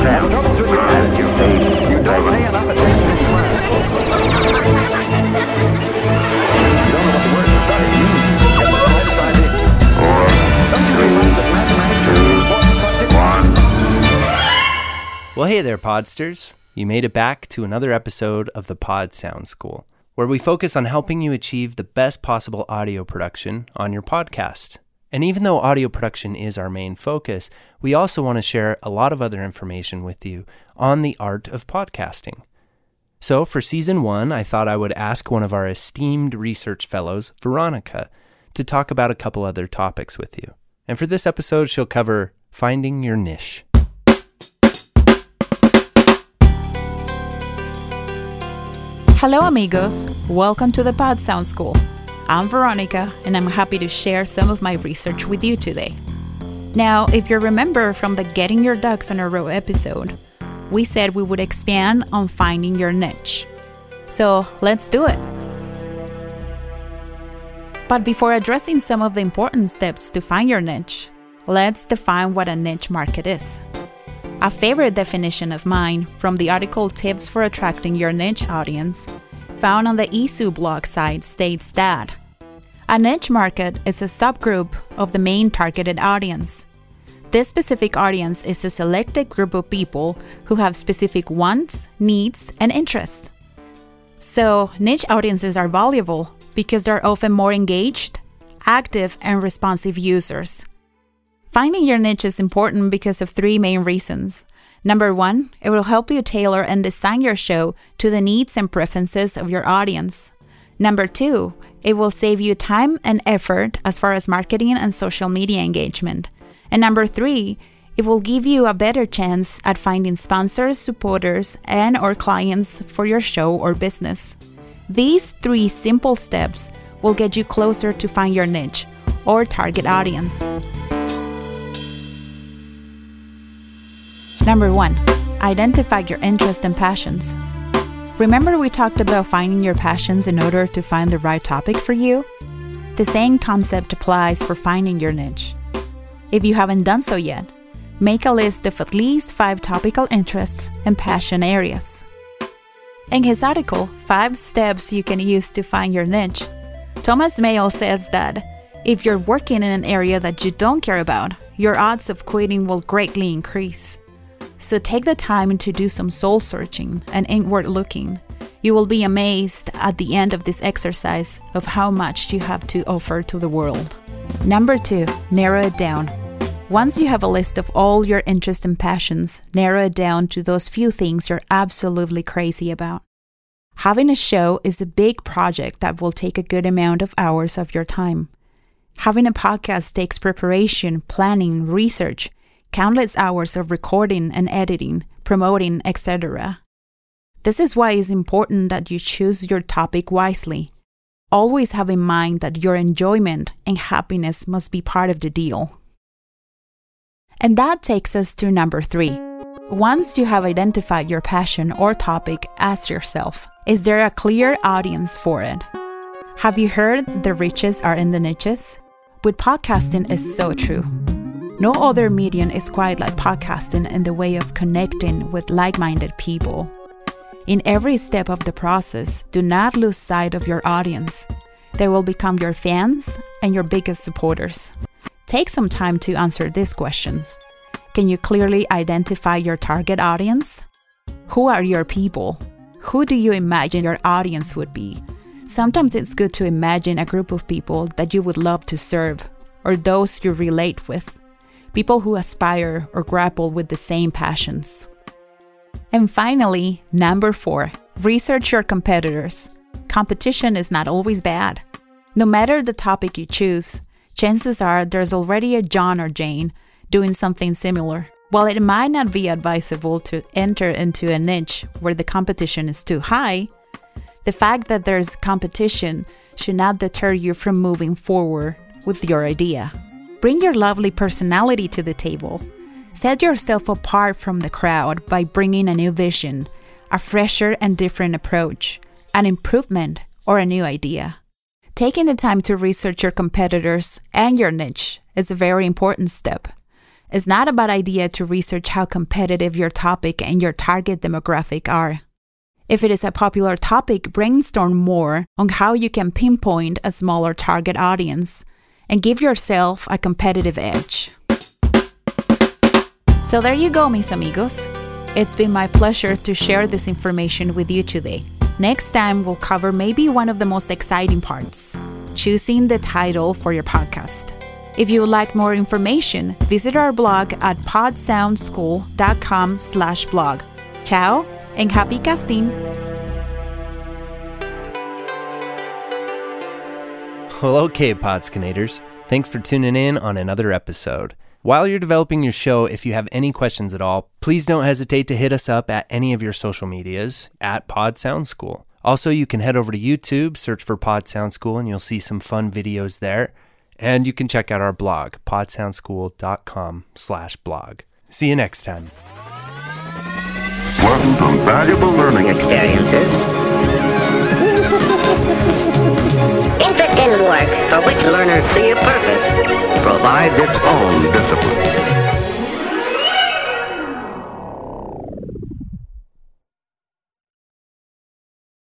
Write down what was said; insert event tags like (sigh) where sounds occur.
You don't pay enough attention in class. You don't is an important subject? Well, hey there, Podsters. You made it back to another episode of the Pod Sound School, where we focus on helping you achieve the best possible audio production on your podcast. And even though audio production is our main focus, we also want to share a lot of other information with you on the art of podcasting. So, for season one, I thought I would ask one of our esteemed research fellows, Veronica, to talk about a couple other topics with you. And for this episode, she'll cover finding your niche. Hello, amigos. Welcome to the Pod Sound School. I'm Veronica, and I'm happy to share some of my research with you today. Now, if you remember from the Getting Your Ducks in a Row episode, we said we would expand on finding your niche. So let's do it. But before addressing some of the important steps to find your niche, let's define what a niche market is. A favorite definition of mine from the article Tips for Attracting Your Niche Audience, found on the ESU blog site, states that a niche market is a subgroup of the main targeted audience. This specific audience is a selected group of people who have specific wants, needs, and interests. So, niche audiences are valuable because they're often more engaged, active, and responsive users. Finding your niche is important because of three main reasons. Number one, it will help you tailor and design your show to the needs and preferences of your audience. Number two, it will save you time and effort as far as marketing and social media engagement. And number three, it will give you a better chance at finding sponsors, supporters, and or clients for your show or business. These three simple steps will get you closer to find your niche or target audience. Number one, identify your interests and passions. Remember, we talked about finding your passions in order to find the right topic for you? The same concept applies for finding your niche. If you haven't done so yet, make a list of at least five topical interests and passion areas. In his article, Five Steps You Can Use to Find Your Niche, Thomas Mayo says that if you're working in an area that you don't care about, your odds of quitting will greatly increase. So take the time to do some soul searching and inward looking. You will be amazed at the end of this exercise of how much you have to offer to the world. Number two, narrow it down. Once you have a list of all your interests and passions, narrow it down to those few things you're absolutely crazy about. Having a show is a big project that will take a good amount of hours of your time. Having a podcast takes preparation, planning, research, countless hours of recording and editing, promoting, etc. This is why it's important that you choose your topic wisely. Always have in mind that your enjoyment and happiness must be part of the deal. And that takes us to number three. Once you have identified your passion or topic, ask yourself is there a clear audience for it? Have you heard the riches are in the niches? With podcasting, is so true. No other medium is quite like podcasting in the way of connecting with like minded people. In every step of the process, do not lose sight of your audience. They will become your fans and your biggest supporters. Take some time to answer these questions. Can you clearly identify your target audience? Who are your people? Who do you imagine your audience would be? Sometimes it's good to imagine a group of people that you would love to serve, or those you relate with, people who aspire or grapple with the same passions. And finally, number four, research your competitors. Competition is not always bad. No matter the topic you choose, chances are there's already a John or Jane doing something similar. While it might not be advisable to enter into a niche where the competition is too high, the fact that there's competition should not deter you from moving forward with your idea. Bring your lovely personality to the table. Set yourself apart from the crowd by bringing a new vision, a fresher and different approach, an improvement, or a new idea. Taking the time to research your competitors and your niche is a very important step. It's not a bad idea to research how competitive your topic and your target demographic are. If it is a popular topic, brainstorm more on how you can pinpoint a smaller target audience and give yourself a competitive edge. So, there you go, mis amigos. It's been my pleasure to share this information with you today. Next time, we'll cover maybe one of the most exciting parts choosing the title for your podcast. If you would like more information, visit our blog at podsoundschool.com slash blog. Ciao and happy casting! Well, okay, Podskinators. Thanks for tuning in on another episode. While you're developing your show, if you have any questions at all, please don't hesitate to hit us up at any of your social medias at Pod Sound School. Also, you can head over to YouTube, search for Pod Sound School, and you'll see some fun videos there. And you can check out our blog, podsoundschool.com slash blog. See you next time. Pleasant and valuable learning experiences. (laughs) Work for which learners see a purpose provides its own discipline.